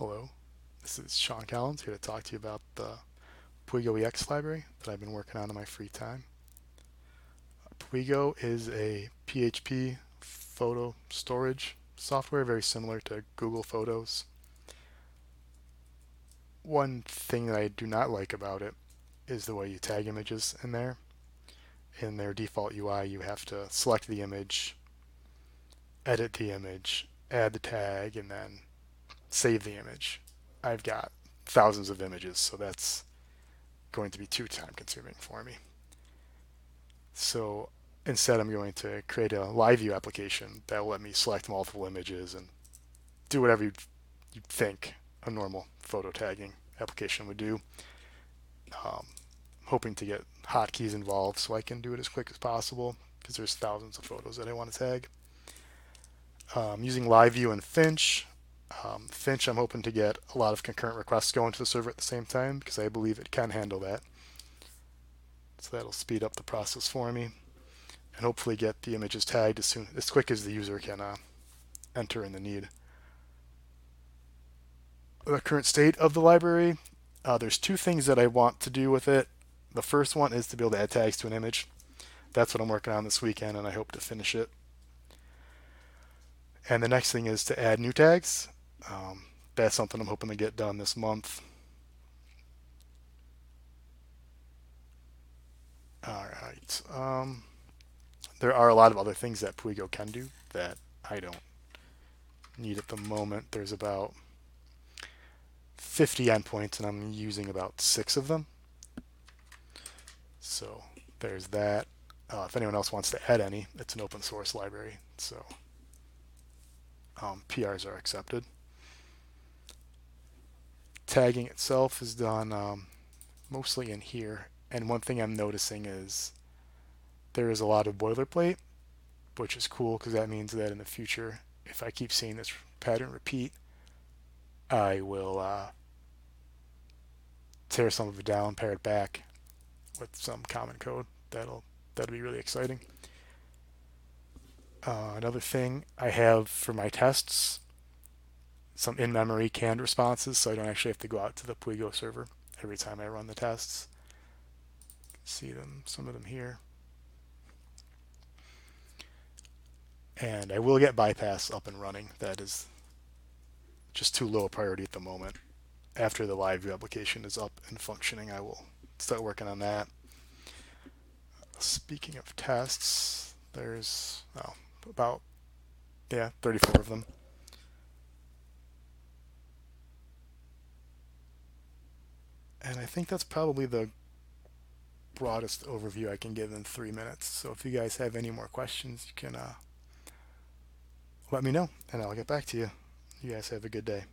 Hello, this is Shaun Collins here to talk to you about the Piwigo EX library that I've been working on in my free time. Piwigo is a PHP photo storage software very similar to Google Photos. One thing that I do not like about it is the way you tag images in there. In their default UI you have to select the image, edit the image, add the tag, and then save the image. I've got thousands of images, so that's going to be too time consuming for me. So instead I'm going to create a live view application that will let me select multiple images and do whatever you'd think a normal photo tagging application would do. Um, hoping to get hotkeys involved so I can do it as quick as possible because there's thousands of photos that I want to tag. Um, using live view and Finch, um, Finch, I'm hoping to get a lot of concurrent requests going to the server at the same time because I believe it can handle that. So that'll speed up the process for me and hopefully get the images tagged as soon as quick as the user can uh, enter in the need. The current state of the library, uh, there's two things that I want to do with it. The first one is to be able to add tags to an image. That's what I'm working on this weekend and I hope to finish it. And the next thing is to add new tags. Um, that's something I'm hoping to get done this month. All right. Um, there are a lot of other things that Piwigo can do that I don't need at the moment. There's about 50 endpoints and I'm using about six of them. So there's that. Uh, if anyone else wants to add any, it's an open source library. So um, PRs are accepted tagging itself is done um, mostly in here. And one thing I'm noticing is there is a lot of boilerplate, which is cool because that means that in the future, if I keep seeing this pattern repeat, I will uh, tear some of it down, pare it back with some common code. That'll that'll be really exciting. Uh, another thing I have for my tests some in-memory canned responses, so I don't actually have to go out to the Piwigo server every time I run the tests. See them, some of them here. And I will get bypass up and running. That is just too low a priority at the moment. After the live view application is up and functioning, I will start working on that. Speaking of tests, there's oh, about yeah 34 of them. And I think that's probably the broadest overview I can give in three minutes. So if you guys have any more questions, you can uh, let me know and I'll get back to you. You guys have a good day.